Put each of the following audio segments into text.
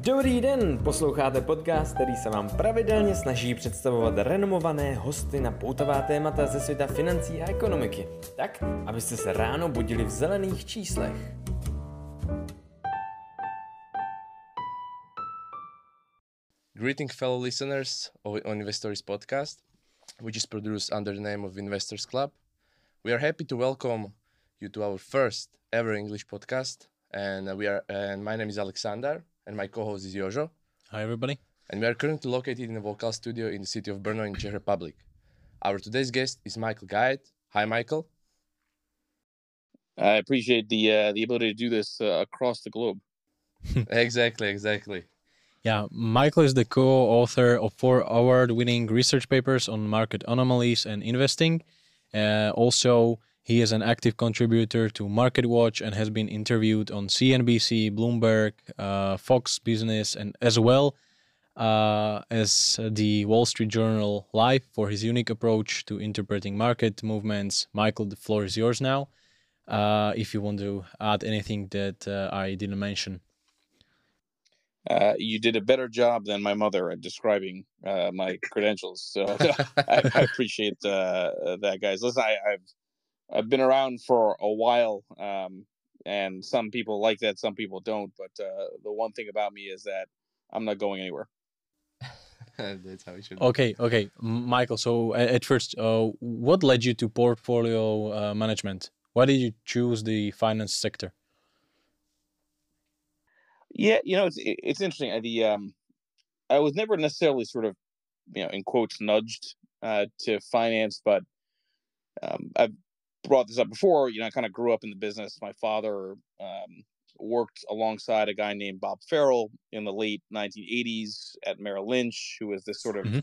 Dobrý den, posloucháte podcast, který se vám pravidelně snaží představovat renomované hosty na poutová témata ze světa financí a ekonomiky. Tak, abyste se ráno budili v zelených číslech. Greeting fellow listeners on Investors Podcast, which is produced under the name of Investors Club. We are happy to welcome you to our first ever English podcast, and we are. And my name is Alexander, and my co-host is Jožo. Hi, everybody. And we are currently located in a vocal studio in the city of Brno in Czech Republic. Our today's guest is Michael Gayed. Hi, Michael. I appreciate the uh, the ability to do this uh, across the globe. exactly, exactly. Yeah, Michael is the co-author of four award-winning research papers on market anomalies and investing. Uh, also, he is an active contributor to MarketWatch and has been interviewed on CNBC, Bloomberg, uh, Fox Business, and as well uh, as the Wall Street Journal Live for his unique approach to interpreting market movements. Michael, the floor is yours now. Uh, if you want to add anything that uh, I didn't mention. Uh, you did a better job than my mother at describing uh, my credentials. So I, I, appreciate uh, that, guys. Listen, I, have I've been around for a while, um, and some people like that, some people don't. But uh, the one thing about me is that I'm not going anywhere. That's how it should. Okay, okay, Michael. So at first, uh, what led you to portfolio management? Why did you choose the finance sector? Yeah, you know, it's it's interesting. The um, I was never necessarily sort of, you know, in quotes, nudged uh, to finance, but um, I've brought this up before. You know, I kind of grew up in the business. My father um, worked alongside a guy named Bob Farrell in the late 1980s at Merrill Lynch, who was this sort of mm-hmm.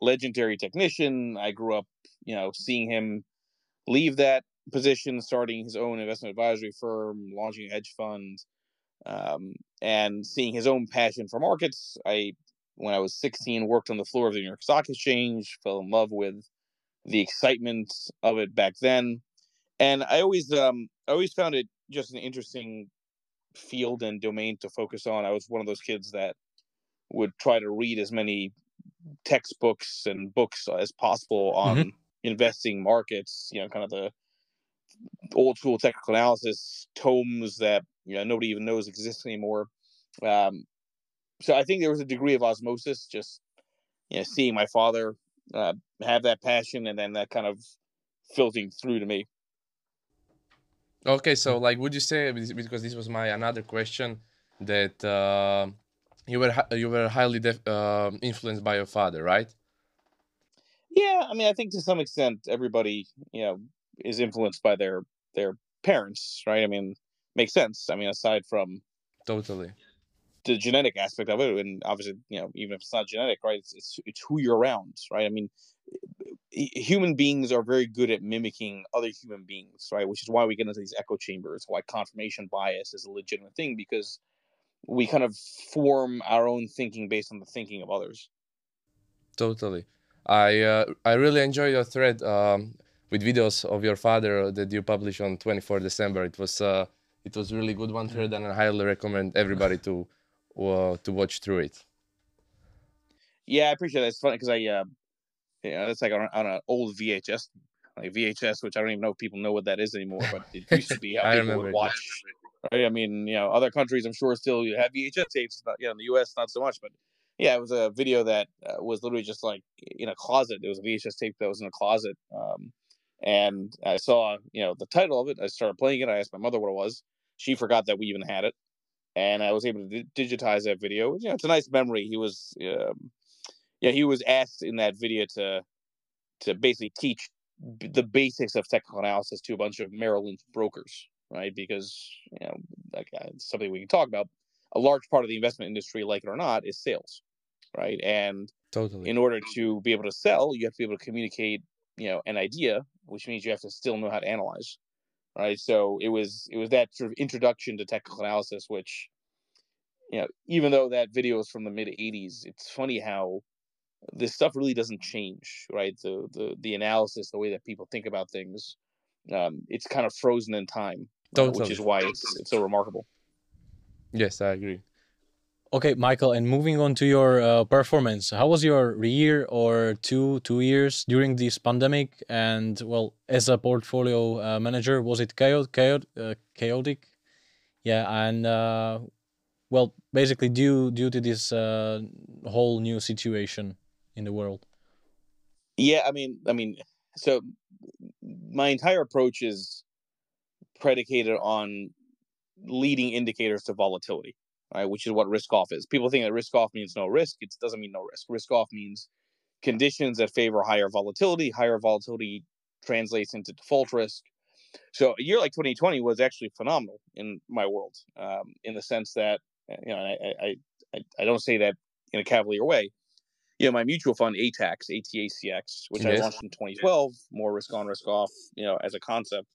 legendary technician. I grew up, you know, seeing him leave that position, starting his own investment advisory firm, launching a hedge fund um, and seeing his own passion for markets. I, when I was 16, worked on the floor of the New York Stock Exchange, fell in love with the excitement of it back then, and I always, um, I always found it just an interesting field and domain to focus on. I was one of those kids that would try to read as many textbooks and books as possible on mm-hmm. investing markets. You know, kind of the old school technical analysis tomes that you know nobody even knows exist anymore. Um, so I think there was a degree of osmosis, just you know, seeing my father uh, have that passion, and then that kind of filtering through to me. Okay, so like, would you say because this was my another question that uh, you were you were highly def- uh, influenced by your father, right? Yeah, I mean, I think to some extent everybody you know is influenced by their their parents, right? I mean, makes sense. I mean, aside from totally the genetic aspect of it, and obviously, you know, even if it's not genetic, right? It's it's, it's who you're around, right? I mean, human beings are very good at mimicking other human beings, right? Which is why we get into these echo chambers. Why confirmation bias is a legitimate thing because we kind of form our own thinking based on the thinking of others. Totally. I uh, I really enjoy your thread um, with videos of your father that you published on 24 December. It was uh, it was really good one thread, and I highly recommend everybody to uh, to watch through it. Yeah, I appreciate that. It's funny because I, uh, yeah, it's like on, on an old VHS, like VHS, which I don't even know if people know what that is anymore, but it used to be how people would watch. Right? I mean, you know, other countries, I'm sure, still have VHS tapes. Not, you know, in the U.S., not so much, but yeah, it was a video that uh, was literally just like in a closet. It was a VHS tape that was in a closet. Um, and I saw, you know, the title of it. I started playing it. I asked my mother what it was. She forgot that we even had it, and I was able to digitize that video. You know, it's a nice memory. He was, um, yeah, he was asked in that video to to basically teach the basics of technical analysis to a bunch of Merrill Lynch brokers, right? Because you know, like uh, something we can talk about. A large part of the investment industry, like it or not, is sales, right? And totally, in order to be able to sell, you have to be able to communicate, you know, an idea, which means you have to still know how to analyze right? So it was it was that sort of introduction to technical analysis, which you know, even though that video is from the mid '80s, it's funny how this stuff really doesn't change, right? The the the analysis, the way that people think about things, um, it's kind of frozen in time, uh, which is why it's it's so remarkable. Yes, I agree. Okay, Michael, and moving on to your uh, performance, how was your year or two two years during this pandemic? And well, as a portfolio uh, manager, was it chaotic? chaotic, uh, chaotic? Yeah, and uh, well, basically due due to this uh, whole new situation in the world. Yeah, I mean, I mean, so my entire approach is predicated on leading indicators to volatility right? Which is what risk off is. People think that risk off means no risk. It doesn't mean no risk. Risk off means conditions that favor higher volatility. Higher volatility translates into default risk. So a year like 2020 was actually phenomenal in my world, um, in the sense that you know I, I I don't say that in a cavalier way. You know, my mutual fund ATAX, ATACX, which yes. I launched in 2012, more risk on, risk off, you know, as a concept,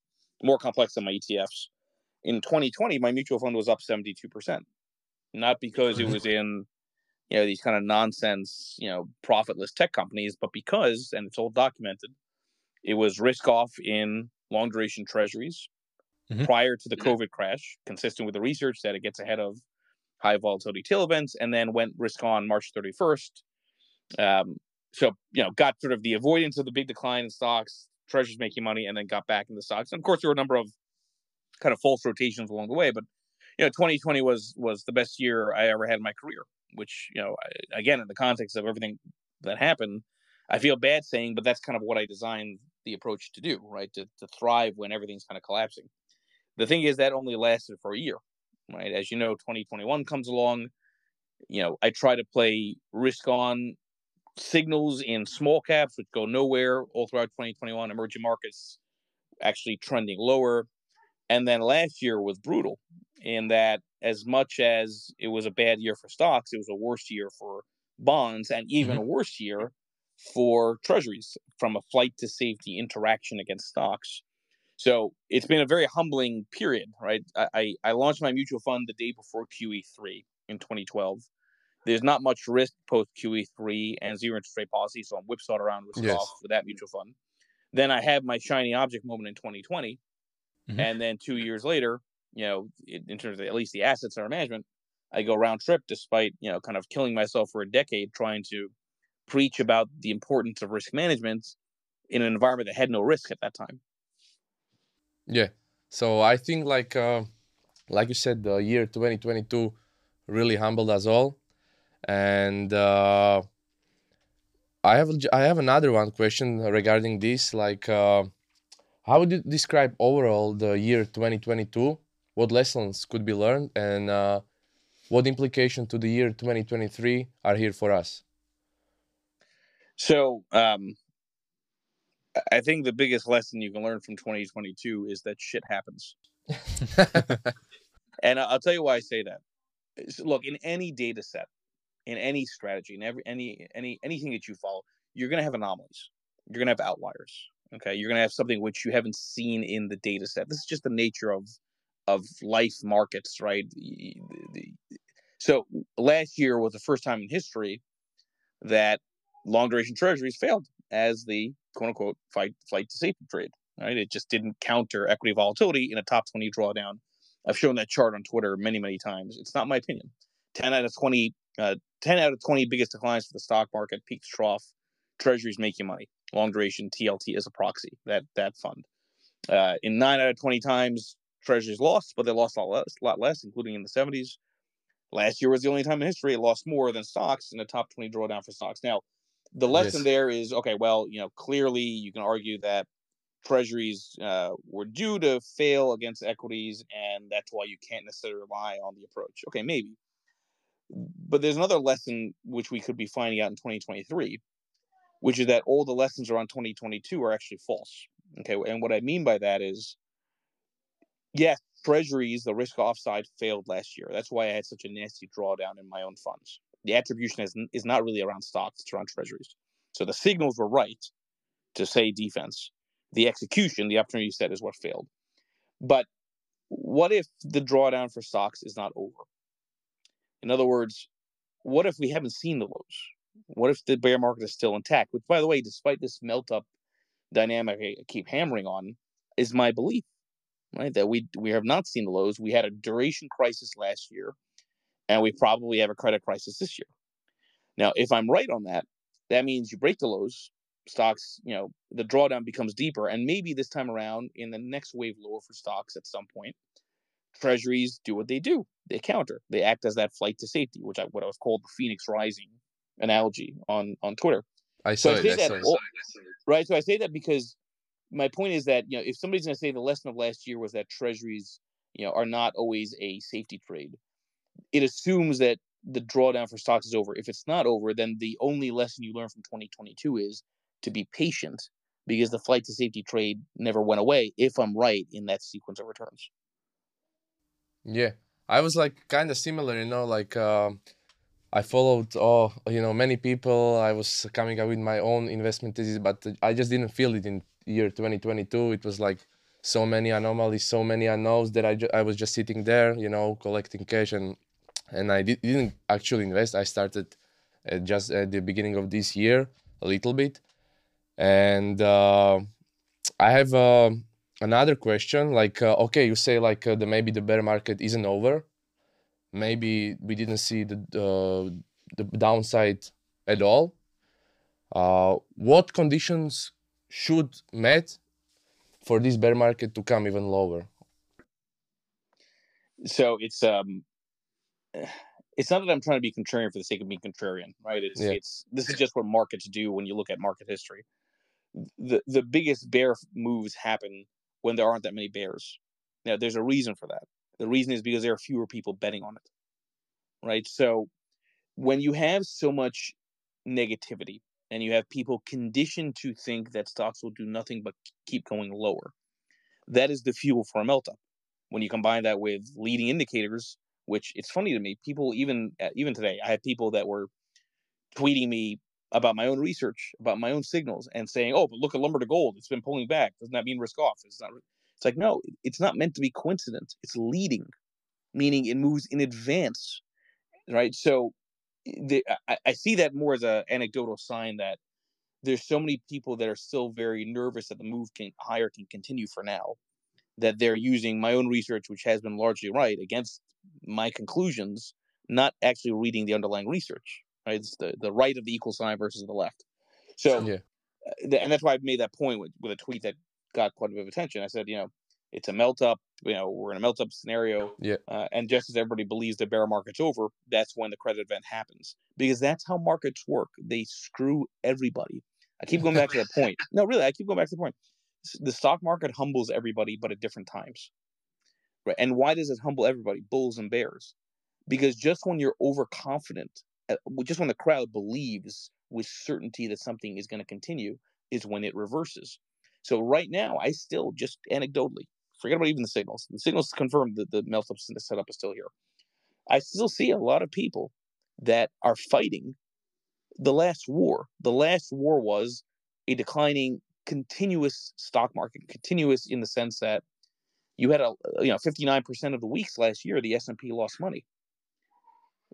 more complex than my ETFs. In 2020, my mutual fund was up 72% not because it was in you know these kind of nonsense you know profitless tech companies but because and it's all documented it was risk off in long duration treasuries mm-hmm. prior to the covid crash consistent with the research that it gets ahead of high volatility tail events and then went risk on march 31st um, so you know got sort of the avoidance of the big decline in stocks treasuries making money and then got back in the stocks. And of course there were a number of kind of false rotations along the way but you know 2020 was was the best year I ever had in my career. Which you know I, again in the context of everything that happened, I feel bad saying, but that's kind of what I designed the approach to do, right? To to thrive when everything's kind of collapsing. The thing is that only lasted for a year, right? As you know, 2021 comes along. You know, I try to play risk on signals in small caps, which go nowhere all throughout 2021. Emerging markets actually trending lower. And then last year was brutal in that as much as it was a bad year for stocks, it was a worse year for bonds and even mm-hmm. a worse year for treasuries from a flight to safety interaction against stocks. So it's been a very humbling period, right? I, I launched my mutual fund the day before QE3 in 2012. There's not much risk post QE3 and zero interest rate policy, so I'm whipsawed around with yes. off with that mutual fund. Then I had my shiny object moment in 2020, mm-hmm. and then two years later, you know, in terms of at least the assets under management, I go round trip despite, you know, kind of killing myself for a decade trying to preach about the importance of risk management in an environment that had no risk at that time. Yeah. So I think like uh, like you said, the year 2022 really humbled us all. And uh, I have I have another one question regarding this. Like, uh, how would you describe overall the year 2022 what lessons could be learned and uh, what implication to the year 2023 are here for us. So um, i think the biggest lesson you can learn from 2022 is that shit happens. And i'll tell you why i say that. Look in any data set in any strategy in every any any anything that you follow you're going to have anomalies. You're going to have outliers okay? You're going to have something which you haven't seen in the data set. This is just the nature of of life markets, right? So last year was the first time in history that long duration treasuries failed as the quote unquote fight flight to safety trade. Right? It just didn't counter equity volatility in a top 20 drawdown. I've shown that chart on Twitter many, many times. It's not my opinion. 10 out of 20, uh, 10 out of 20 biggest declines for the stock market, peak to trough, treasuries making money. Long duration TLT is a proxy, that that fund. Uh, in nine out of 20 times, Treasuries lost, but they lost a lot less, lot less, including in the 70s. Last year was the only time in history it lost more than stocks in a top 20 drawdown for stocks. Now, the lesson yes. there is okay, well, you know, clearly you can argue that treasuries uh, were due to fail against equities, and that's why you can't necessarily rely on the approach. Okay, maybe. But there's another lesson which we could be finding out in 2023, which is that all the lessons around 2022 are actually false. Okay, and what I mean by that is yes, treasuries, the risk offside failed last year. That's why I had such a nasty drawdown in my own funds. The attribution is, is not really around stocks, it's around treasuries. So the signals were right to say defense. The execution, the opportunity set is what failed. But what if the drawdown for stocks is not over? In other words, what if we haven't seen the lows? What if the bear market is still intact? Which, by the way, despite this melt up dynamic I keep hammering on, is my belief right? That we we have not seen the lows. We had a duration crisis last year, and we probably have a credit crisis this year. Now, if I'm right on that, that means you break the lows, stocks, you know, the drawdown becomes deeper, and maybe this time around, in the next wave lower for stocks at some point, treasuries do what they do. They counter. They act as that flight to safety, which I what I was called the Phoenix Rising analogy on on Twitter. I saw So I it. say I that it. right. So I say that because my point is that you know if somebody's going to say the lesson of last year was that treasuries you know are not always a safety trade, it assumes that the drawdown for stocks is over. If it's not over, then the only lesson you learn from 2022 is to be patient because the flight to safety trade never went away. If I'm right in that sequence of returns. Yeah, I was like kind of similar, you know, like um I followed oh, you know, many people. I was coming up with my own investment thesis, but I just didn't feel it in year 2022. It was like so many anomalies, so many unknowns that I, ju- I was just sitting there, you know, collecting cash and and I did, didn't actually invest. I started at just at the beginning of this year a little bit, and uh, I have. Uh, another question like uh, okay you say like uh, the maybe the bear market isn't over maybe we didn't see the uh, the downside at all uh, what conditions should met for this bear market to come even lower So it's um, it's not that I'm trying to be contrarian for the sake of being contrarian, right? It's Yeah. it's this is just what markets do when you look at market history. The the biggest bear moves happen when there aren't that many bears. Now there's a reason for that. The reason is because there are fewer people betting on it. Right? So when you have so much negativity and you have people conditioned to think that stocks will do nothing but keep going lower, that is the fuel for a melt up. When you combine that with leading indicators, which it's funny to me, people even uh, even today, I have people that were tweeting me about my own research, about my own signals, and saying, "Oh, but look at lumber to gold; it's been pulling back. Doesn't that mean risk off? It's not." It's like no, it's not meant to be coincident. It's leading, meaning it moves in advance, right? So, the, I, I see that more as an anecdotal sign that there's so many people that are still very nervous that the move can higher can continue for now, that they're using my own research, which has been largely right, against my conclusions, not actually reading the underlying research. Right, it's the the right of the equal sign versus the left. So, yeah uh, and that's why I made that point with, with a tweet that got quite a bit of attention. I said, you know, it's a melt up. You know, we're in a melt up scenario. Yeah. Uh, and just as everybody believes the bear market's over, that's when the credit event happens because that's how markets work. They screw everybody. I keep going back to that point. No, really, I keep going back to the point. The stock market humbles everybody, but at different times. Right. And why does it humble everybody, bulls and bears? Because just when you're overconfident, uh, just when the crowd believes with certainty that something is going to continue, is when it reverses. So right now, I still just anecdotally forget about even the signals. The signals confirm that the melt up setup is still here. I still see a lot of people that are fighting the last war. The last war was a declining, continuous stock market, continuous in the sense that you had a you know 59% of the weeks last year the S&P lost money.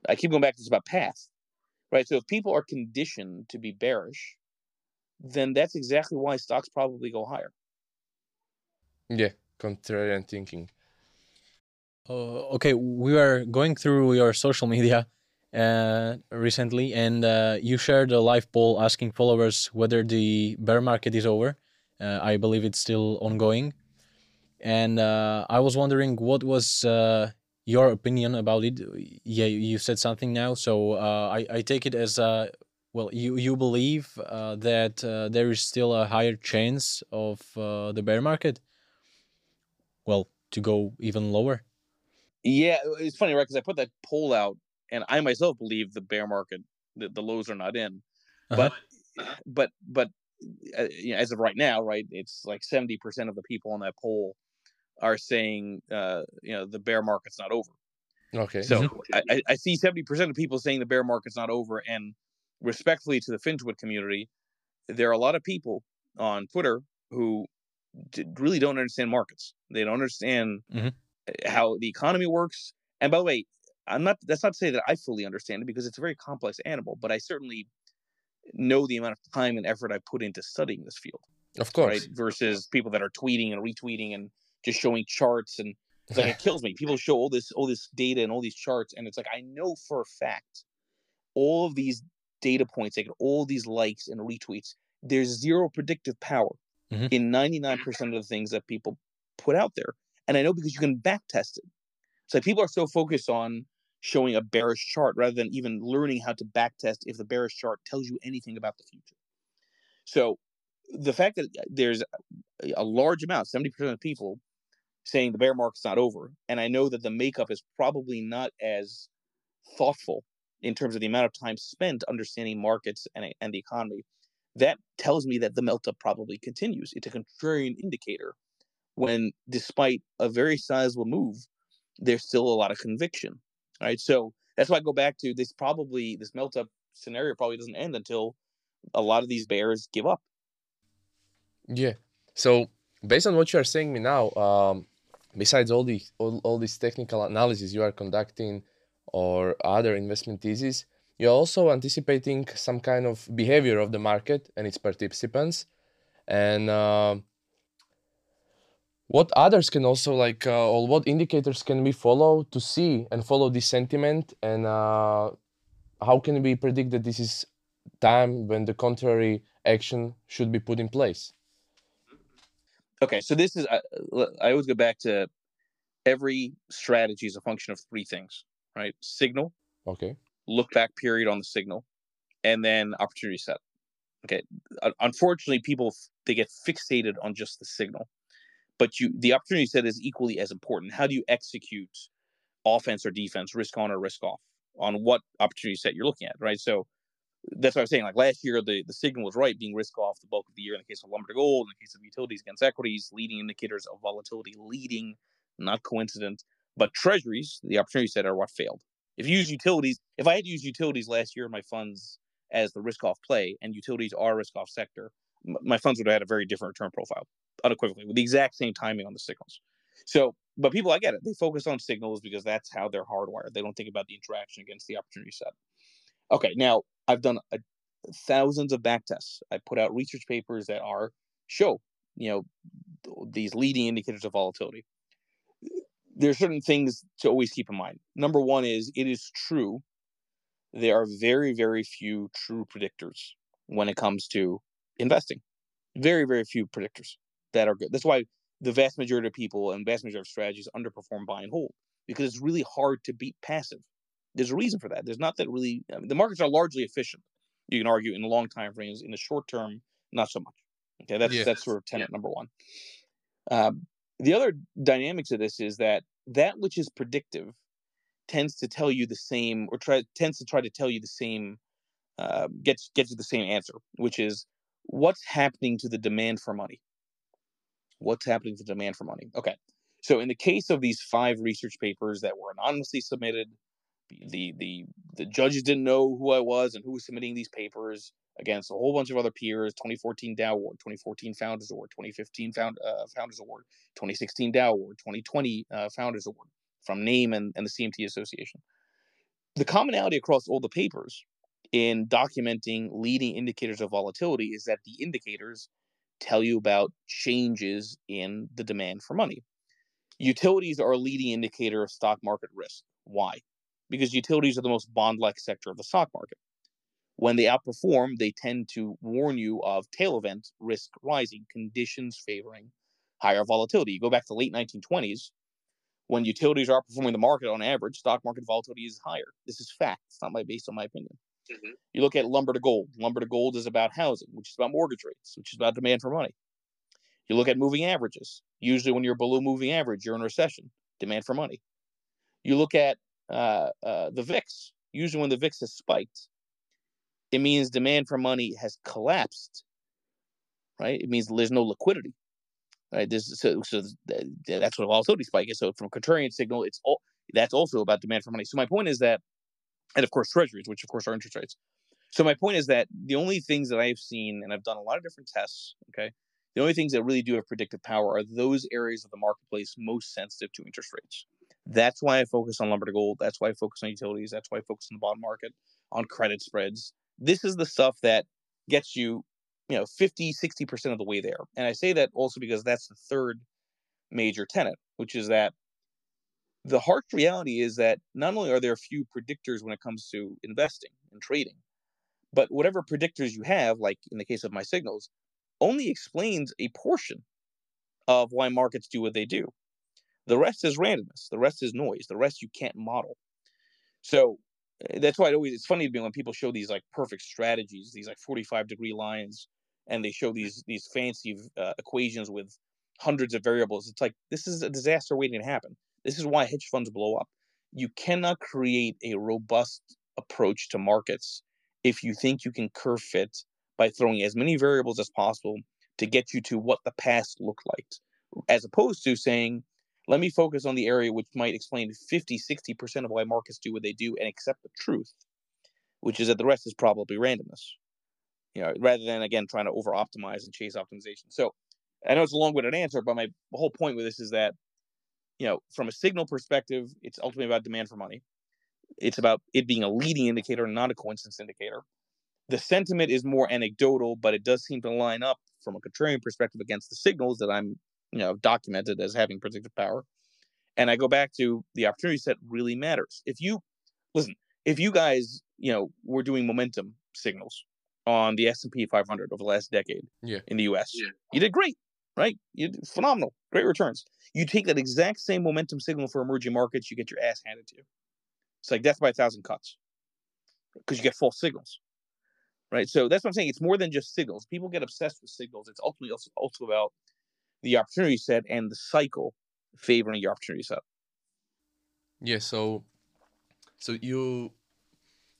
I keep going back to this about path. Right? So if people are conditioned to be bearish, then that's exactly why stocks probably go higher. yeah contrarian thinking Uh, okay, we were going through your social media uh, recently, and uh, you shared a live poll asking followers whether the bear market is over. Uh, I believe it's still ongoing, and uh, I was wondering what was uh, your opinion about it. Yeah, you said something now, so uh, I I take it as uh, well. You you believe that there is still a higher chance of the bear market, well, to go even lower. Yeah, it's funny, right? Because I put that poll out, and I myself believe the bear market, the, the lows are not in. Uh-huh. But, but, but, uh, you know, as of right now, right, it's like seventy percent of the people on that poll are saying, uh, you know, the bear market's not over. okay So I, I- I see seventy percent of people saying the bear market's not over, and respectfully to the FinTwit community, there are a lot of people on Twitter who really don't understand markets. They don't understand Mhm. how the economy works. And by the way, I'm not. That's not to say that I fully understand it because it's a very complex animal. But I certainly know the amount of time and effort I put into studying this field of course right? Versus people that are tweeting and retweeting and just showing charts and It's like it kills me. People show all this all this data and all these charts, and it's like I know for a fact all of these data points, like all these likes and retweets, there's zero predictive power Mhm. in 99% of the things that people put out there. And I know because you can back test it. So people are so focused on showing a bearish chart rather than even learning how to back test if the bearish chart tells you anything about the future. So the fact that there's a- a large amount, 70% of people saying the bear market's not over, and I know that the makeup is probably not as thoughtful in terms of the amount of time spent understanding markets and, and the economy, that tells me that the melt up probably continues. It's a contrarian indicator when, despite a very sizable move, there's still a lot of conviction. Right. So that's why I go back to this probably, this melt up scenario probably doesn't end until a lot of these bears give up. Yeah. So based on what you are saying me now, um, besides all the all, all these technical analysis you are conducting or other investment theses, you're also anticipating some kind of behavior of the market and its participants, and um what others can also like, uh, or what indicators can we follow to see and follow this sentiment, and uh, how can we predict that this is time when the contrary action should be put in place? Okay. So this is, I, I always go back to every strategy is a function of three things, right? Signal, Okay. Look back period on the signal, and then opportunity set. Okay. Unfortunately, people they get fixated on just the signal, but you the opportunity set is equally as important. How do you execute offense or defense, risk on or risk off, on what opportunity set you're looking at, right? So that's what I was saying. Like last year, the, the signal was right, being risk off the bulk of the year in the case of lumber to gold, in the case of utilities against equities, leading indicators of volatility leading, not coincident. But treasuries, the opportunity set, are what failed. If you use utilities, if I had used utilities last year my funds as the risk off play, and utilities are risk off sector, my funds would have had a very different return profile, unequivocally, with the exact same timing on the signals. So, but people, I get it. They focus on signals because that's how they're hardwired. They don't think about the interaction against the opportunity set. Okay, now I've done a, thousands of back tests. I put out research papers that are show, you know, these leading indicators of volatility. There are certain things to always keep in mind. Number one is it is true there are very, very few true predictors when it comes to investing. Very, very few predictors that are good. That's why the vast majority of people and vast majority of strategies underperform buy and hold because it's really hard to beat passive. There's a reason for that. There's not that really. I mean, the markets are largely efficient. You can argue in the long time frames. In the short term, not so much. Okay, that's Yeah. that's sort of tenet number one. Um, the other dynamics of this is that that which is predictive tends to tell you the same, or try tends to try to tell you the same, uh, gets gets you the same answer, which is what's happening to the demand for money. What's happening to the demand for money? Okay, so in the case of these five research papers that were anonymously submitted, the the the judges didn't know who I was and who was submitting these papers against a whole bunch of other peers. 2014 Dow Award, 2014 Founders Award, 2015 Found, uh, Founders Award, 2016 Dow Award, 2020 uh, Founders Award from NAAIM and, and the CMT Association. The commonality across all the papers in documenting leading indicators of volatility is that the indicators tell you about changes in the demand for money. Utilities are a leading indicator of stock market risk. Why? Because utilities are the most bond like sector of the stock market. When they outperform, they tend to warn you of tail event risk rising, conditions favoring higher volatility. You go back to the late 1920s, when utilities are outperforming the market on average, stock market volatility is higher. This is fact. It's not my based on my opinion. You look at lumber to gold. Lumber to gold is about housing, which is about mortgage rates, which is about demand for money. You look at moving averages. Usually, when you're below moving average, you're in recession. Demand for money. You look at uh, uh, the VIX. Usually, when the VIX has spiked, it means demand for money has collapsed. Right? It means there's no liquidity. Right? This so, so that's what volatility spike is. So from contrarian signal, it's all that's also about demand for money. So my point is that, and of course treasuries, which of course are interest rates. So my point is that the only things that I've seen, and I've done a lot of different tests. Okay, the only things that really do have predictive power are those areas of the marketplace most sensitive to interest rates. That's why I focus on lumber to gold. That's why I focus on utilities. That's why I focus on the bond market, on credit spreads. This is the stuff that gets you, you know, 50, 60% of the way there. And I say that also because that's the third major tenet, which is that the harsh reality is that not only are there a few predictors when it comes to investing and trading, but whatever predictors you have, like in the case of my signals, only explains a portion of why markets do what they do. The rest is randomness. The rest is noise. The rest you can't model. So that's why it always it's funny to me when people show these like perfect strategies, these like 45 degree lines, and they show these these fancy uh, equations with hundreds of variables. It's like this is a disaster waiting to happen. This is why hedge funds blow up. You cannot create a robust approach to markets if you think you can curve fit by throwing as many variables as possible to get you to what the past looked like, as opposed to saying, let me focus on the area which might explain 50, 60% of why markets do what they do and accept the truth, which is that the rest is probably randomness. You know, rather than again trying to over optimize and chase optimization. So I know it's a long-winded answer, but my whole point with this is that, you know, from a signal perspective, it's ultimately about demand for money. It's about it being a leading indicator, and not a coincidence indicator. The sentiment is more anecdotal, but it does seem to line up from a contrarian perspective against the signals that I'm, you know, documented as having predictive power. And I go back to the opportunity set really matters. If you listen, if you guys, you know, were doing momentum signals on the S&P 500 over the last decade Yeah. in the US, Yeah. you did great, right? You did phenomenal, great returns. You take that exact same momentum signal for emerging markets, you get your ass handed to you. It's like death by a thousand cuts because you get false signals, right? So that's what I'm saying. It's more than just signals. People get obsessed with signals. It's ultimately also, also about the opportunity set and the cycle favoring your opportunity set. Yeah, so so you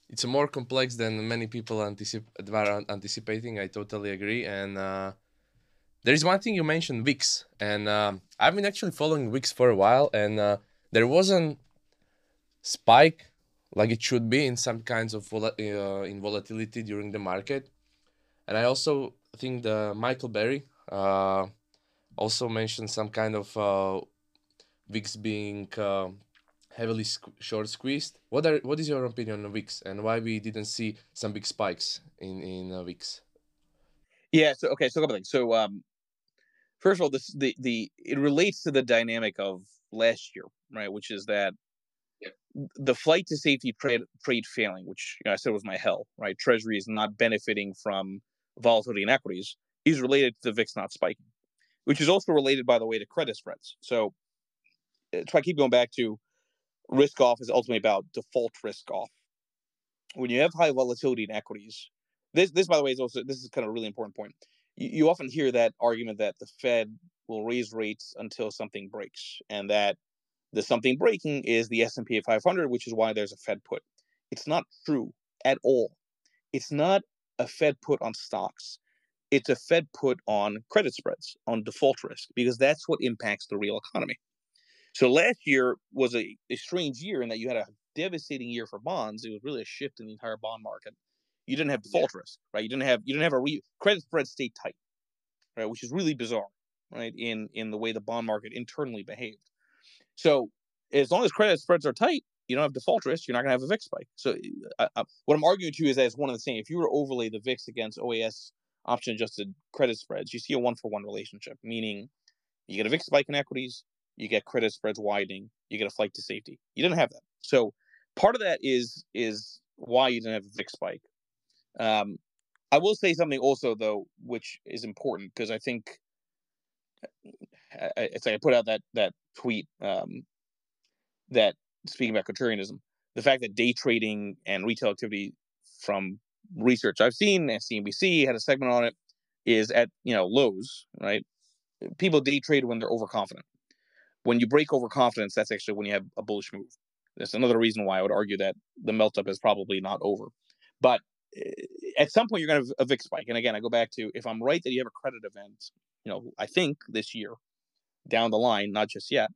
it's more complex than many people anticip- were anticipating. I totally agree. And uh, there is one thing you mentioned, VIX, and um, I've been actually following VIX for a while, and uh, there wasn't spike like it should be in some kinds of vol- uh, in volatility during the market. And I also think the Michael Burry uh, also mentioned some kind of uh, VIX being uh, heavily squ- short squeezed. What are what is your opinion on VIX and why we didn't see some big spikes in in uh, VIX? Yeah. So okay. So a couple things. So um, first of all, this the the it relates to the dynamic of last year, right? Which is that the flight to safety trade trade failing, which you know, I said was my hell, right? Treasury is not benefiting from volatility in equities, is related to the VIX not spiking, which is also related, by the way, to credit spreads. So, uh, if I keep going back to risk off is ultimately about default risk off. When you have high volatility in equities, this this by the way is also this is kind of a really important point. You, you often hear that argument that the Fed will raise rates until something breaks, and that the something breaking is the S&P 500, which is why there's a Fed put. It's not true at all. It's not a Fed put on stocks. It's a Fed put on credit spreads, on default risk, because that's what impacts the real economy. So last year was a, a strange year in that you had a devastating year for bonds. It was really a shift in the entire bond market. You didn't have default risk, right? You didn't have you didn't have a re- credit spread stayed tight, right? Which is really bizarre, right? In in the way the bond market internally behaved. So as long as credit spreads are tight, you don't have default risk. You're not going to have a VIX spike. So uh, uh, what I'm arguing to you is that it's one of the same. If you were to overlay the VIX against OAS option adjusted credit spreads, you see a one for one relationship, meaning you get a VIX spike in equities, you get credit spreads widening, you get a flight to safety. You didn't have that. So part of that is is why you didn't have a VIX spike. Um, I will say something also though, which is important because I think I, it's like I put out that that tweet um, that speaking about contrarianism, the fact that day trading and retail activity from research I've seen, CNBC had a segment on it, is at you know lows. Right, people day trade when they're overconfident. When you break overconfidence, that's actually when you have a bullish move. That's another reason why I would argue that the melt up is probably not over. But eh, at some point, you're going to have a VIX spike. And again, I go back to if I'm right that you have a credit event, you know, I think this year down the line, not just yet,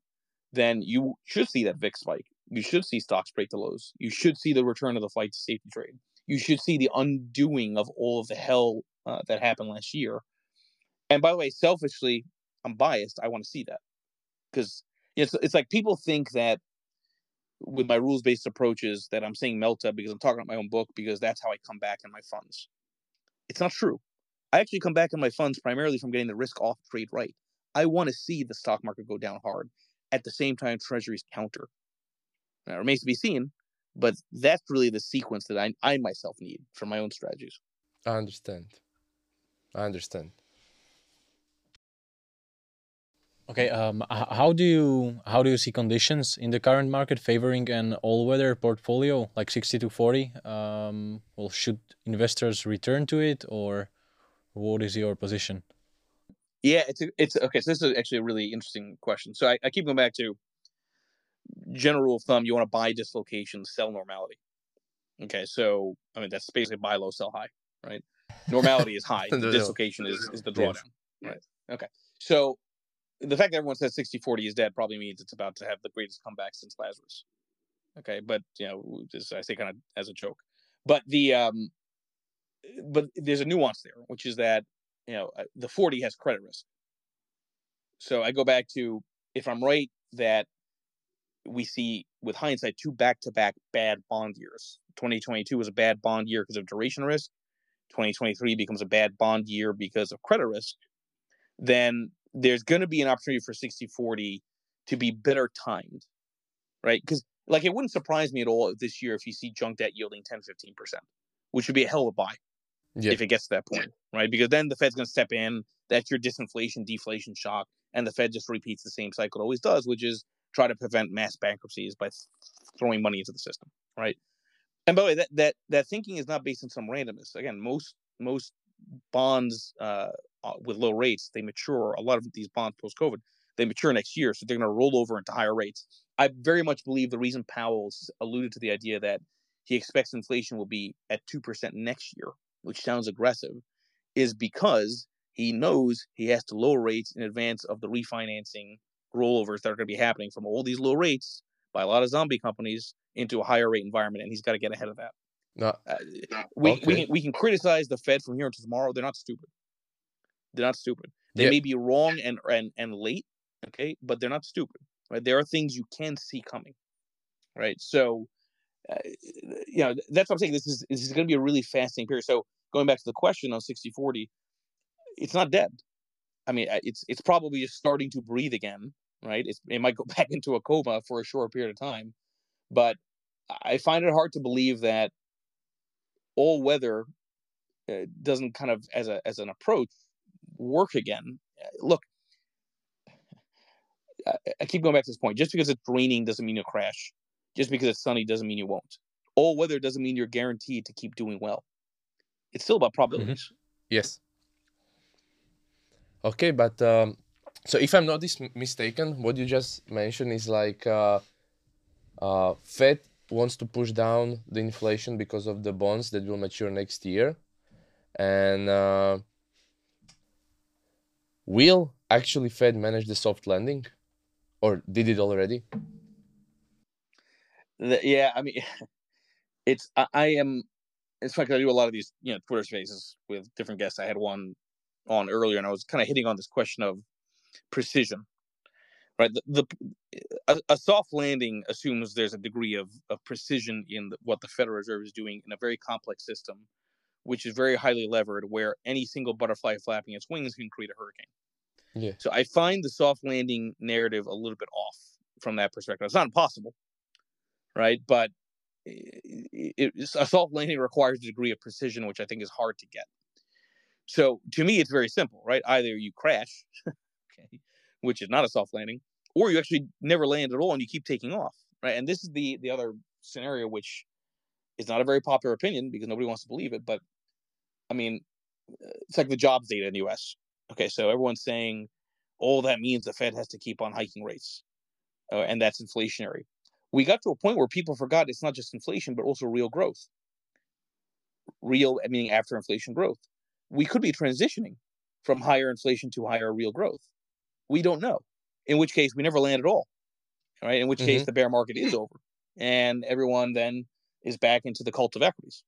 then you should see that VIX spike. You should see stocks break the lows. You should see the return of the flight to safety trade. You should see the undoing of all of the hell uh, that happened last year. And by the way, selfishly, I'm biased. I want to see that because it's it's like people think that with my rules based approaches that I'm saying melt up because I'm talking about my own book because that's how I come back in my funds. It's not true. I actually come back in my funds primarily from getting the risk off trade right. I want to see the stock market go down hard. At the same time, treasuries counter. It remains to be seen, but that's really the sequence that I, I myself need for my own strategies. I understand. I understand. Okay, um, how do you how do you see conditions in the current market favoring an all-weather portfolio like 60 to 40? Um, well, should investors return to it, or what is your position? Yeah, it's a, it's okay. So this is actually a really interesting question. So I, I keep going back to general rule of thumb: you want to buy dislocation, sell normality. Okay, so I mean that's basically buy low, sell high, right? Normality is high, no. dislocation is is the drawdown, right? Okay, so the fact that everyone says 60-40 is dead probably means it's about to have the greatest comeback since Lazarus. Okay, but you know, just I say kind of as a joke, but the um, but there's a nuance there, which is that you know uh, the 40 has credit risk. So I go back to if I'm right that we see with hindsight two back-to-back bad bond years. 2022 was a bad bond year because of duration risk. 2023 becomes a bad bond year because of credit risk. Then there's going to be an opportunity for 60-40 to be better timed, right? Because like it wouldn't surprise me at all this year if you see junk debt yielding 10, 15 percent, which would be a hell of a buy Yeah. if it gets to that point, right? Because then the Fed's going to step in. That's your disinflation, deflation shock, and the Fed just repeats the same cycle it always does, which is try to prevent mass bankruptcies by th- throwing money into the system, right? And by the way, that that that thinking is not based on some randomness. Again, most most bonds uh, uh, with low rates they mature. A lot of these bonds post COVID they mature next year, so they're going to roll over into higher rates. I very much believe the reason Powell s- alluded to the idea that he expects inflation will be at two percent next year which sounds aggressive, is because he knows he has to lower rates in advance of the refinancing rollovers that are going to be happening from all these low rates by a lot of zombie companies into a higher rate environment, and he's got to get ahead of that. No, Uh, we, we, can, we can criticize the Fed from here until tomorrow. They're not stupid. They're not stupid. They Yeah. may be wrong and, and, and late, okay, but they're not stupid. Right? There are things you can see coming, right? So, uh, you know, that's what I'm saying. This is this is going to be a really fascinating period. So, going back to the question on 60-40, it's not dead. I mean, uh, it's it's probably just starting to breathe again, right? It's, it might go back into a coma for a short period of time, but I find it hard to believe that all weather uh, doesn't kind of as a as an approach work again. Uh, Look, I, I keep going back to this point. Just because it's raining doesn't mean you'll crash. Just because it's sunny doesn't mean you won't. All weather doesn't mean you're guaranteed to keep doing well. It's still about probabilities. Yes. Okay, but um, so if I'm not mistaken, what you just mentioned is like uh, uh, Fed wants to push down the inflation because of the bonds that will mature next year, and uh, will actually Fed manage the soft landing, or did it already? The- yeah, I mean, it's I, I am. It's 'cause I do a lot of these, you know, Twitter spaces with different guests. I had one on earlier, and I was kind of hitting on this question of precision, right? The, the a, a soft landing assumes there's a degree of, of precision in the, what the Federal Reserve is doing in a very complex system, which is very highly levered, where any single butterfly flapping its wings can create a hurricane. Yeah. So I find the soft landing narrative a little bit off from that perspective. It's not impossible, right? But it, it, a soft landing requires a degree of precision, which I think is hard to get. So to me, it's very simple, right? Either you crash, which is not a soft landing, or you actually never land at all and you keep taking off, right? And this is the the other scenario, which is not a very popular opinion because nobody wants to believe it. But I mean, it's like the jobs data in the U.S. Okay, so everyone's saying all that means the Fed has to keep on hiking rates, uh, and that's inflationary. We got to a point where people forgot it's not just inflation, but also real growth. Real, meaning after inflation growth. We could be transitioning from higher inflation to higher real growth. We don't know. In which case, we never land at all. Right? In which case, Mhm. the bear market is over, and everyone then is back into the cult of equities.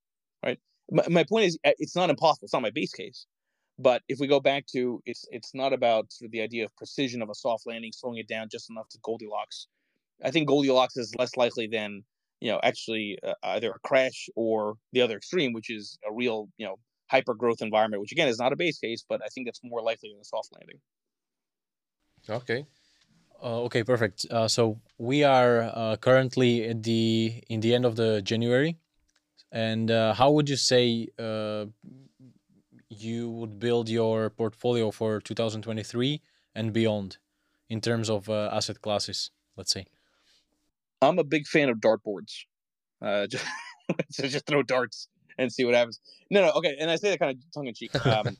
Right? My, my point is, uh, it's not impossible. It's not my base case. But if we go back to it's it's not about sort of the idea of precision of a soft landing, slowing it down just enough to Goldilocks. I think Goldilocks is less likely than you know actually uh, either a crash or the other extreme, which is a real you know hyper growth environment, which again is not a base case, but I think that's more likely than a soft landing. Okay. Uh, okay, perfect. Uh, so we are uh, currently at the in the end of the January, and uh, how would you say uh, you would build your portfolio for 2023 and beyond in terms of uh, asset classes? Let's say. I'm a big fan of dartboards. Uh, just, just throw darts and see what happens. No, no, okay. And I say that kind of tongue in cheek, um,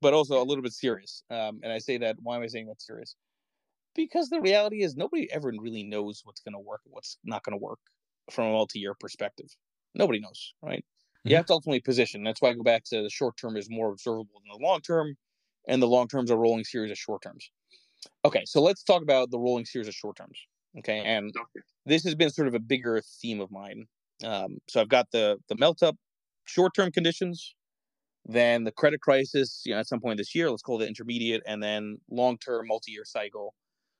but also a little bit serious. Um, and I say that. Why am I saying that serious? Because the reality is nobody ever really knows what's going to work and what's not going to work from a multi-year perspective. Nobody knows, right? Mhm. You have to ultimately position. That's why I go back to the short term is more observable than the long term, and the long terms are rolling series of short terms. Okay, so let's talk about the rolling series of short terms. Okay, and this has been sort of a bigger theme of mine. Um, so I've got the the melt up short term conditions, then the credit crisis, you know, at some point this year, let's call it intermediate, and then long term multi year cycle,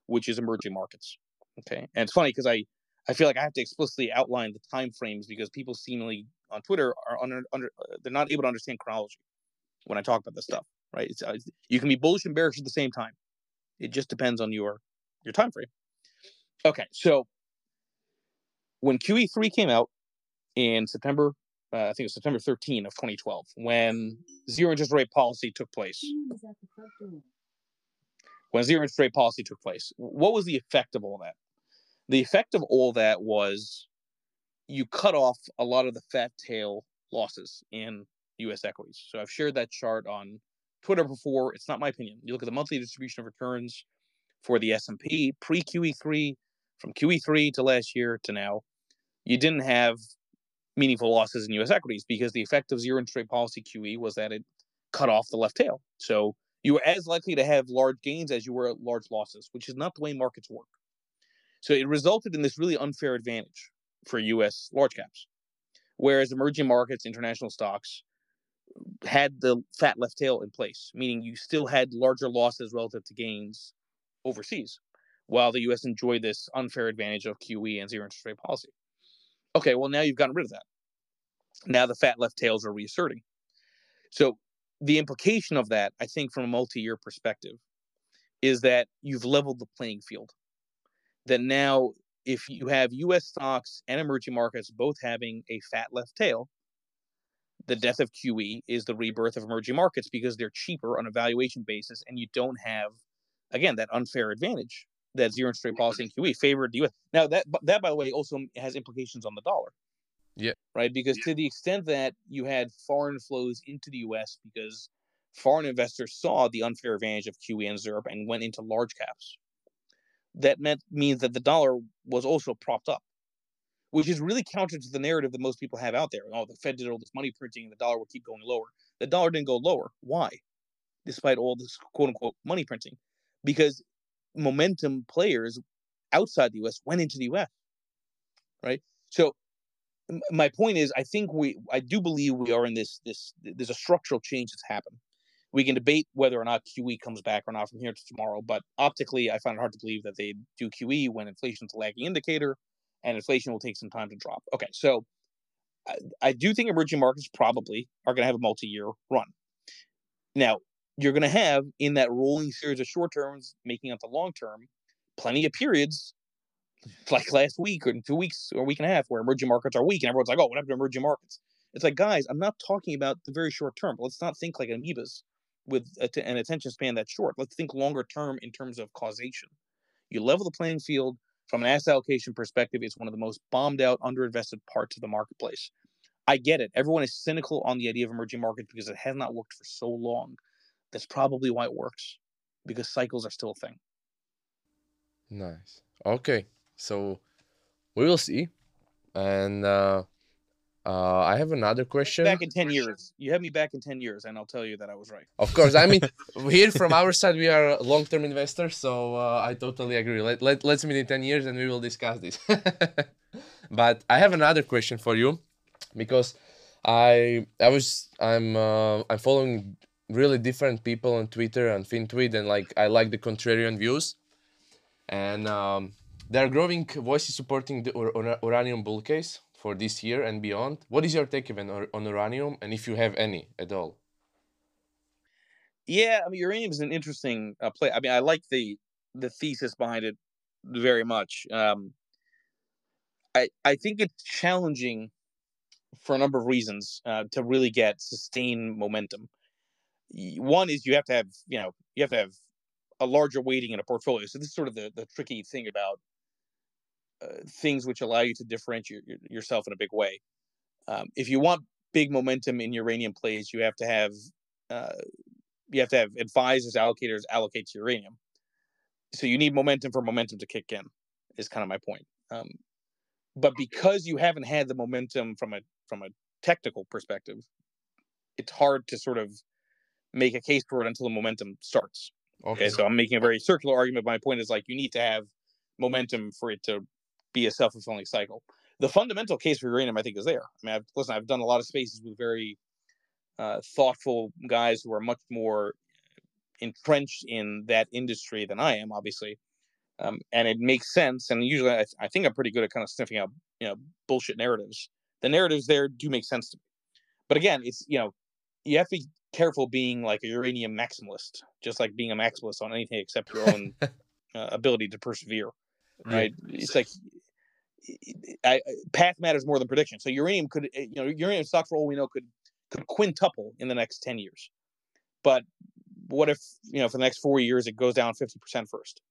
which is emerging markets. Okay, and it's funny because I I feel like I have to explicitly outline the time frames because people seemingly on Twitter are under under uh, they're not able to understand chronology when I talk about this stuff. Right? It's, uh, it's- you can be bullish and bearish at the same time. It just depends on your your time frame. Okay, so when QE3 came out in September, uh, I think it was September 13 of 2012, when zero interest rate policy took place. When zero interest rate policy took place, what was the effect of all that? The effect of all that was you cut off a lot of the fat tail losses in U.S. equities. So I've shared that chart on Twitter before. It's not my opinion. You look at the monthly distribution of returns for the S&P pre QE3 from QE3 to last year to now, you didn't have meaningful losses in U.S. equities because the effect of zero interest rate policy QE was that it cut off the left tail. So you were as likely to have large gains as you were large losses, which is not the way markets work. So it resulted in this really unfair advantage for U.S. large caps, whereas emerging markets, international stocks, had the fat left tail in place, meaning you still had larger losses relative to gains overseas, while the U.S. enjoyed this unfair advantage of QE and zero interest rate policy. Okay, well now you've gotten rid of that. Now the fat left tails are reasserting. So the implication of that, I think, from a multi-year perspective, is that you've leveled the playing field. That now, if you have U.S. stocks and emerging markets both having a fat left tail, the death of QE is the rebirth of emerging markets because they're cheaper on a valuation basis, and you don't have, again, that unfair advantage that zero interest rate policy and QE favored the U.S. Now that that by the way also has implications on the dollar. Yeah. Right, because to the extent that you had foreign flows into the U.S. because foreign investors saw the unfair advantage of QE and ZIRP and went into large caps, that meant means that the dollar was also propped up, which is really counter to the narrative that most people have out there. Oh, the Fed did all this money printing, and the dollar will keep going lower. The dollar didn't go lower. Why? Despite all this quote unquote money printing, because momentum players outside the U.S. went into the U.S. Right. So my point is, I think we, I do believe we are in this this. There's a structural change that's happened. We can debate whether or not QE comes back or not from here to tomorrow, but optically, I find it hard to believe that they do QE when inflation's a lagging indicator, and inflation will take some time to drop. Okay, so I, I do think emerging markets probably are going to have a multi-year run. Now, you're going to have in that rolling series of short terms making up the long term plenty of periods like last week or two weeks or a week and a half where emerging markets are weak and everyone's like oh what happened to emerging markets? It's like guys i'm not talking about the very short term let's not think like amoebas with an attention span that short. Let's think longer term in terms of causation. You level the playing field. From an asset allocation perspective it's one of the most bombed out underinvested parts of the marketplace. I get it. Everyone is cynical on the idea of emerging markets because it has not worked for so long that's probably why it works because cycles are still a thing Nice. Okay. So we will see. And uh, uh, I have another question. back in 10 years you have me back in 10 years and i'll tell you that i was right Of course, I mean, here from our side, we are long-term investors, so uh, I totally agree. Let, let, let's meet in 10 years and we will discuss this. but I have another question for you because I I was I'm uh, I'm following really different people on Twitter and FinTwit and like I like the contrarian views and um, there are growing voices supporting the ur- ur- uranium bull case for this year and beyond. What is your take even on, on uranium and if you have any at all? yeah i mean uranium is an interesting uh, play i mean i like the the thesis behind it very much. Um, I I think it's challenging for a number of reasons uh, to really get sustained momentum. One is you have to have you know you have to have a larger weighting in a portfolio. So this is sort of the the tricky thing about uh, things which allow you to differentiate your, yourself in a big way. Um, if you want big momentum in uranium plays, you have to have uh, you have to have advisors, allocators allocate to uranium. So you need momentum for momentum to kick in. Is kind of my point. Um, but because you haven't had the momentum from a from a technical perspective, it's hard to sort of make a case for it until the momentum starts. Okay, so I'm making a very circular argument. My point is like you need to have momentum for it to be a self fulfilling cycle. The fundamental case for uranium, I think, is there. I mean, I've, listen, I've done a lot of spaces with very uh, thoughtful guys who are much more entrenched in that industry than I am, obviously, um, and it makes sense. And usually, I, I think I'm pretty good at kind of sniffing out, you know, bullshit narratives. The narratives there do make sense to me, but again, it's you know, you have to careful being like a uranium maximalist, just like being a maximalist on anything except your own uh, ability to persevere. Right? It's like I, I- path matters more than prediction. So uranium could, uh, you know, uranium stock for all we know could could quintuple in the next ten years. But what if you know for the next four years it goes down fifty percent first?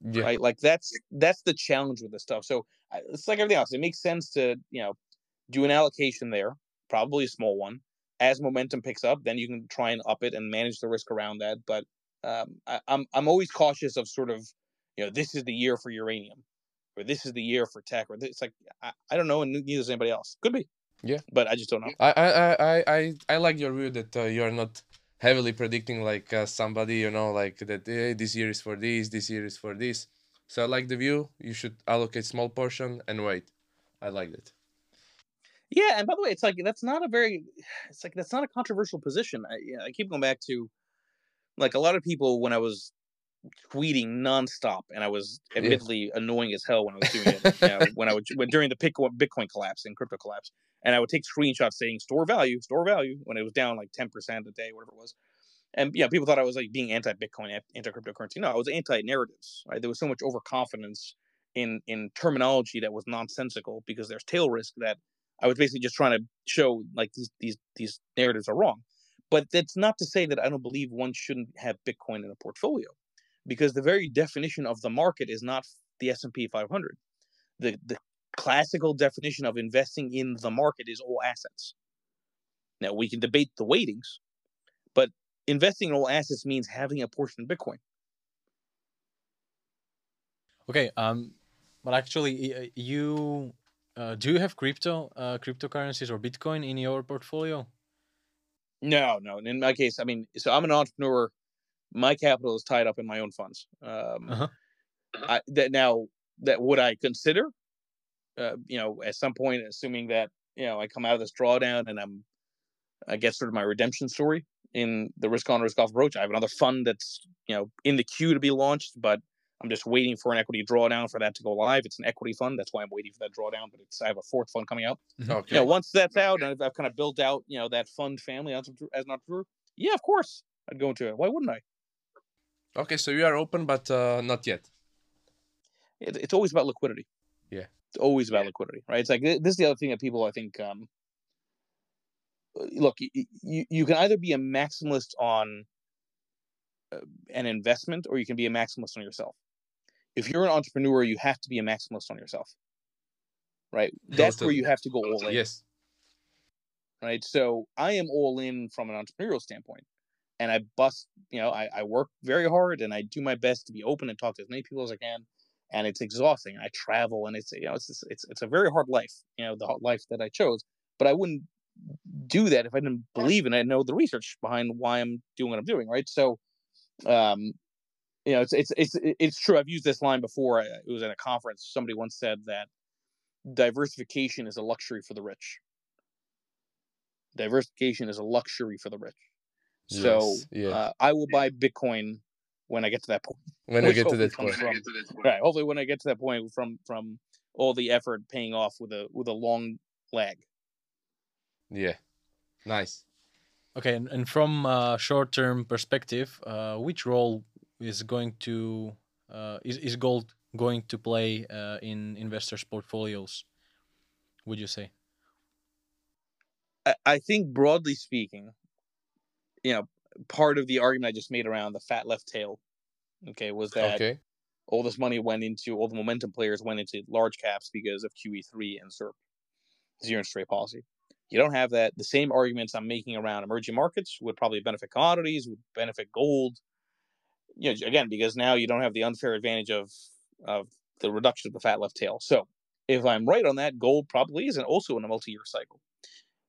Yeah. Right? Like that's that's the challenge with this stuff. So it's like everything else. It makes sense to you know do an allocation there, probably a small one. As momentum picks up, then you can try and up it and manage the risk around that. But um, I, I'm I'm always cautious of sort of you know this is the year for uranium, or this is the year for tech, or this, it's like I, I don't know, and neither does anybody else. Could be, Yeah. but I just don't know. I I I I I- like your view that uh, you are not heavily predicting like uh, somebody you know like that eh, this year is for this this year is for this so i like the view you should allocate small portion and wait i like that Yeah, and by the way, it's like that's not a very, it's like that's not a controversial position. I, yeah, I keep going back to, like a lot of people when I was tweeting nonstop, and I was admittedly annoying as hell when I was doing it. you know, uh, when I would when, during the Bitcoin Bitcoin collapse and crypto collapse, and I would take screenshots saying store value, store value when it was down like ten percent a day, whatever it was. And yeah, people thought I was like being anti-Bitcoin, anti cryptocurrency. No, I was anti-narratives. Right? There was so much overconfidence in in terminology that was nonsensical because there's tail risk that I was basically just trying to show like these these these narratives are wrong. But that's not to say that I don't believe one shouldn't have Bitcoin in a portfolio, because the very definition of the market is not the S and P 500. The the classical definition of investing in the market is all assets. Now we can debate the weightings, but investing in all assets means having a portion of Bitcoin. Okay. Um, but actually, you uh, do you have crypto uh, cryptocurrencies or Bitcoin in your portfolio? No, no. In my case, I mean, so I'm an entrepreneur. My capital is tied up in my own funds. Um, Uh-huh. I, that now that would I consider, uh, you know, at some point, assuming that you know I come out of this drawdown and I'm, I get sort of my redemption story in the risk on risk off approach. I have another fund that's you know in the queue to be launched, but I'm just waiting for an equity drawdown for that to go live. It's an equity fund, that's why I'm waiting for that drawdown. But it's I have a fourth fund coming out okay you know, once that's out and I've, I've kind of built out, you know, that fund family as, an- as an entrepreneur, yeah, of course, I'd go into it. Why wouldn't I? okay so you are open but uh, not yet It, it's always about liquidity. Yeah. It's always about liquidity, right? It's like this is the other thing that people, I think, um, look, you, you, you can either be a maximalist on uh, an investment or you can be a maximalist on yourself. If you're an entrepreneur, you have to be a maximalist on yourself, right? That's where you have to go all in. yes right? So I am all in from an entrepreneurial standpoint, and I bust, you know, I, I work very hard and I do my best to be open and talk to as many people as I can, and it's exhausting. I travel and it's you know it's it's it's, it's a very hard life, you know, the life that I chose, but I wouldn't do that if I didn't believe in it and know the research behind why I'm doing what I'm doing, right? So, um, you know, it's it's it's it's true. I've used this line before. It was at a conference. Somebody once said that diversification is a luxury for the rich diversification is a luxury for the rich. So yeah. uh, I will buy Bitcoin when I get to that point. when I get to hopefully that comes point from- Right. Hopefully, when I get to that point, from from all the effort paying off with a with a long lag. yeah nice Okay, and, and from a short-term perspective, uh, which role is going to uh, is is gold going to play uh, in investors' portfolios? Would you say? I, I think broadly speaking, you know, part of the argument I just made around the fat left tail, okay, was that Okay. all this money went into all the momentum players went into large caps because of QE3 and ZIRP, zero interest rate policy. You don't have that. The same arguments I'm making around emerging markets would probably benefit commodities, would benefit gold. You know, again, because now you don't have the unfair advantage of of the reduction of the fat left tail. So if I'm right on that, gold probably is also in a multi-year cycle.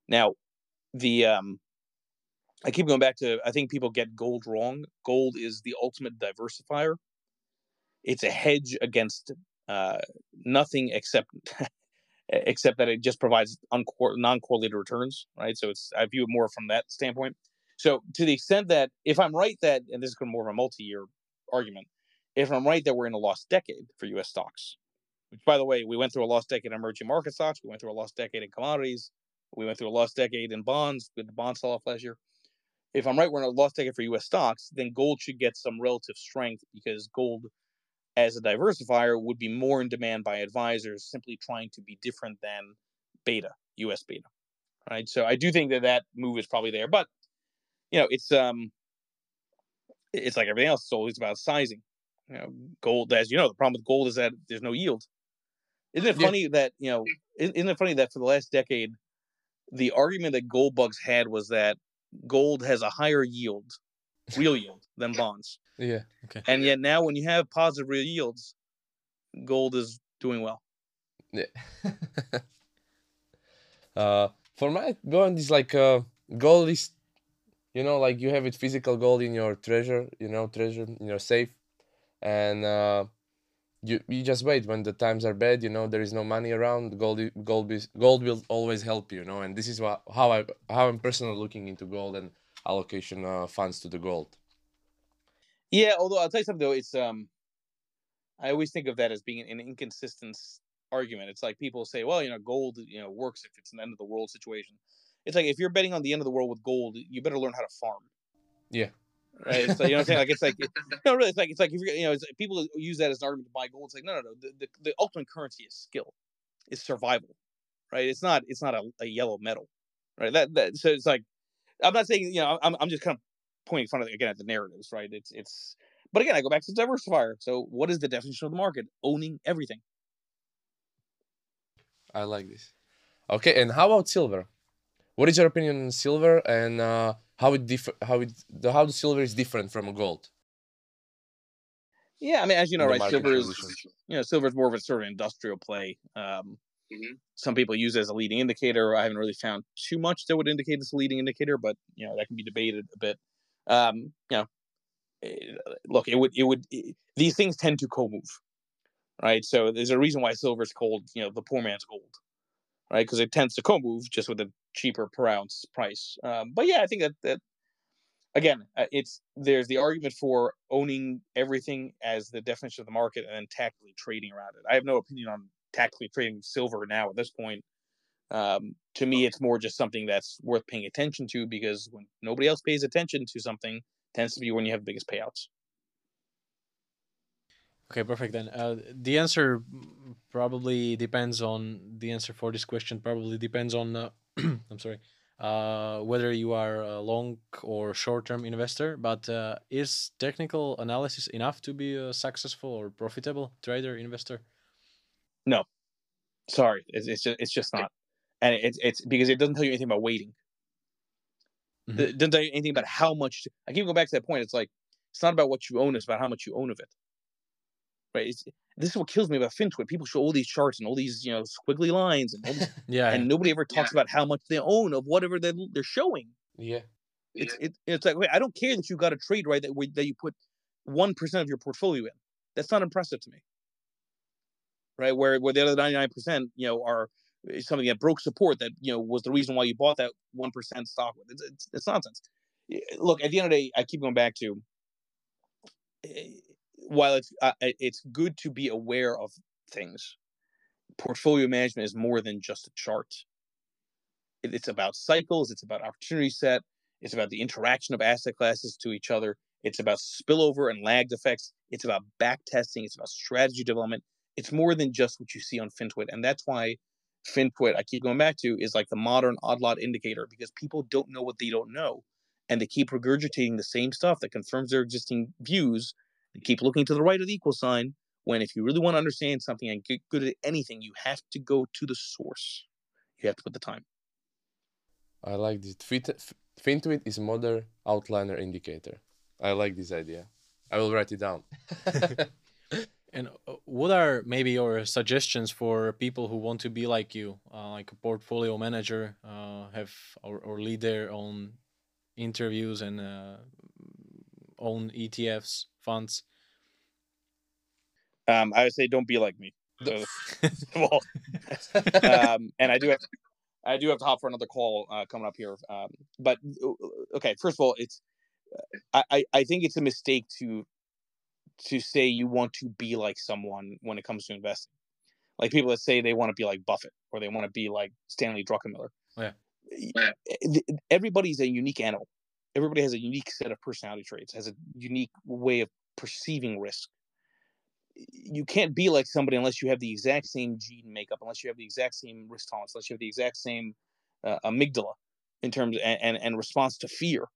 Now, the um, I keep going back to I think people get gold wrong. Gold is the ultimate diversifier. It's a hedge against uh, nothing except except that it just provides non-correlated returns, right? So it's I view it more from that standpoint. So to the extent that if I'm right that and this is kind of more of a multi-year argument, if I'm right that we're in a lost decade for U.S. stocks, which by the way we went through a lost decade in emerging market stocks, we went through a lost decade in commodities, we went through a lost decade in bonds with the bond sell-off last year if I'm right, we're in a lost decade for U.S. stocks, then gold should get some relative strength because gold, as a diversifier, would be more in demand by advisors simply trying to be different than beta, U.S. beta, right? So I do think that that move is probably there, but you know, it's um, it's like everything else. It's always about sizing. You know, gold, as you know, the problem with gold is that there's no yield. Isn't it Yeah. funny that you know? Isn't isn't it funny that for the last decade, the argument that gold bugs had was that gold has a higher yield, real yield, than bonds. Yeah. Okay. And yet now, when you have positive real yields, gold is doing well. Yeah. uh, for my bond is like uh, gold is, you know, like you have it physical gold in your treasure, you know, treasure in your safe, and uh, you you just wait when the times are bad. You know, there is no money around. Gold gold is gold will always help you. You know, and this is what how I how I'm personally looking into gold and allocation uh, funds to the gold. Yeah, although I'll tell you something though, it's um, I always think of that as being an inconsistent argument. It's like people say, well, you know, gold, you know, works if it's an end of the world situation. It's like if you're betting on the end of the world with gold, you better learn how to farm. Yeah. Right. Like, you know what I'm saying? Like it's like no, really. It's like it's like if you're you know, it's, people use that as an argument to buy gold. It's like no, no, no. The, the, the ultimate currency is skill, is survival, right? It's not it's not a, a yellow metal, right? That that so it's like I'm not saying you know I'm I'm just kind of pointing fun of again at the narratives, right? It's it's but again I go back to diversifier. So what is the definition of the market? Owning everything. I like this. Okay, and how about silver? What is your opinion on silver and uh, how it differ? How it the how the silver is different from gold? Yeah, I mean as you know, right? Silver is you know silver is more of a sort of industrial play. Um, Mm-hmm. Some people use it as a leading indicator. I haven't really found too much that would indicate it's a leading indicator, but you know that can be debated a bit. Um, you know, eh, look, it would it would it- these things tend to co-move, right? So there's a reason why silver is called you know the poor man's gold, right? Because it tends to co-move just with a cheaper per ounce price. Um, but yeah, I think that that again, uh, it's there's the argument for owning everything as the definition of the market and then tactically trading around it. I have no opinion on tactically trading silver now at this point. Um, to me, it's more just something that's worth paying attention to because when nobody else pays attention to something, tends to be when you have the biggest payouts. Okay, perfect. Then uh, the answer probably depends on the answer for this question. Probably depends on. Uh, I'm sorry. Uh, whether you are a long or short-term investor, but uh, is technical analysis enough to be a successful or profitable trader investor? No, sorry, it's, it's just it's just not, and it's it's because it doesn't tell you anything about weighting. Mhm. It doesn't tell you anything about how much. I keep going back to that point. It's like it's not about what you own; it's about how much you own of it. Right. It's, this is what kills me about FinTwit. People show all these charts and all these you know squiggly lines, and all this, Yeah, and nobody ever talks about how much they own of whatever they're they're showing. Yeah. It's it, it's like wait, I don't care that you got a trade right that that you put one percent of your portfolio in. That's not impressive to me. Right, where where the other ninety nine percent, you know, are something that broke support that you know was the reason why you bought that one percent stock. It's, it's it's nonsense. Eh, Look, at the end of the day, I keep going back to eh, while it's uh, it's good to be aware of things. Portfolio management is more than just a chart. It, it's about cycles. It's about opportunity set. It's about the interaction of asset classes to each other. It's about spillover and lagged effects. It's about back testing. It's about strategy development. It's more than just what you see on FinTwit. And that's why FinTwit, I keep going back to, is like the modern odd lot indicator because people don't know what they don't know. And they keep regurgitating the same stuff that confirms their existing views. They keep looking to the right of the equal sign when if you really want to understand something and get good at anything, you have to go to the source. You have to put the time. I like this. Fit- FinTwit is modern outliner indicator. I like this idea. I will write it down. And uh, what are maybe your suggestions for people who want to be like you, uh, like a portfolio manager, uh, have or, or lead their own interviews and uh, own ETFs, funds? Um, I would say don't be like me. So, well, um, and I do have, I do have to hop for another call uh, coming up here. Um, but uh, okay, first of all, it's, I, I, I think it's a mistake to, to say you want to be like someone when it comes to investing. Like people that say they want to be like Buffett or they want to be like Stanley Druckenmiller. Yeah. Everybody's a unique animal. Everybody has a unique set of personality traits, has a unique way of perceiving risk you can't be like somebody unless you have the exact same gene makeup, unless you have the exact same risk tolerance, unless you have the exact same uh, amygdala in terms of, and, and and response to fear,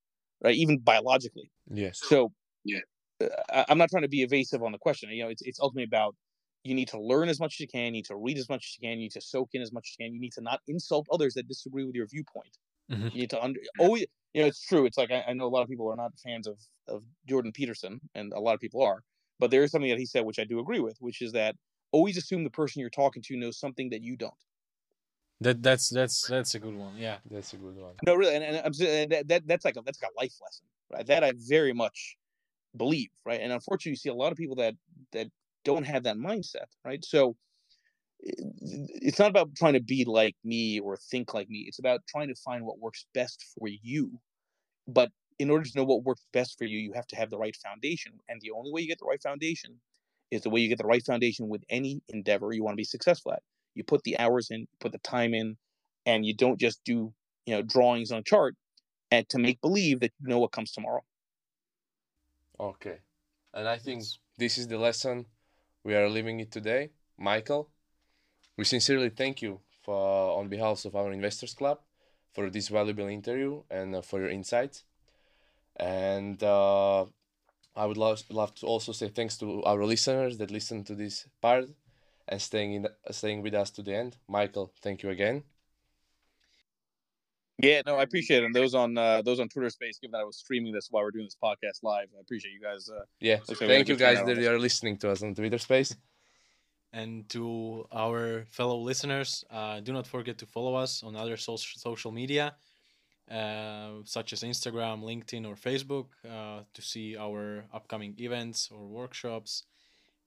right? Even biologically. yes. So yeah, uh, I'm not trying to be evasive on the question. You know, it's it's ultimately about you need to learn as much as you can, you need to read as much as you can, you need to soak in as much as you can, you need to not insult others that disagree with your viewpoint. Mhm. You need to under always, you know, it's true. It's like I, I know a lot of people are not fans of of Jordan Peterson, and a lot of people are. But there is something that he said which I do agree with, which is that always assume the person you're talking to knows something that you don't. That that's that's that's a good one. Yeah. That's a good one. No, really, and, and and that, that that's like a that's like a life lesson, right? That I very much believe, right? And unfortunately, you see a lot of people that that don't have that mindset, right? So it's not about trying to be like me or think like me. It's about trying to find what works best for you. But in order to know what works best for you, you have to have the right foundation. And the only way you get the right foundation is the way you get the right foundation with any endeavor you want to be successful at. You put the hours in, put the time in, and you don't just do you know drawings on a chart and to make believe that you know what comes tomorrow. Okay. And I think this is the lesson we are leaving it today. Michael, we sincerely thank you for on behalf of our investors club for this valuable interview and uh, for your insights. And uh, I would love, love to also say thanks to our listeners that listen to this part and staying in staying with us to the end. Michael, thank you again. Yeah, no, I appreciate it. And those on uh, those on Twitter Space, given that I was streaming this while we're doing this podcast live, I appreciate you guys. Uh, Yeah, Looks like we had a thank you guys that you are listening to us on Twitter Space. And to our fellow listeners, uh, do not forget to follow us on other social social media, uh, such as Instagram, LinkedIn, or Facebook, uh, to see our upcoming events or workshops.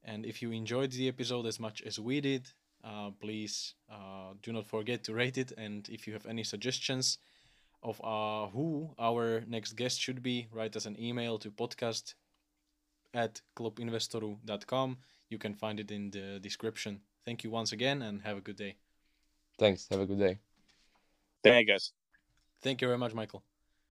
And if you enjoyed the episode as much as we did, uh, please uh, do not forget to rate it. And if you have any suggestions of uh, who our next guest should be, write us an email to podcast at clubinvestoru.com. You can find it in the description. Thank you once again and have a good day. Thanks. Have a good day. thank you guys. Thank you very much, Michael.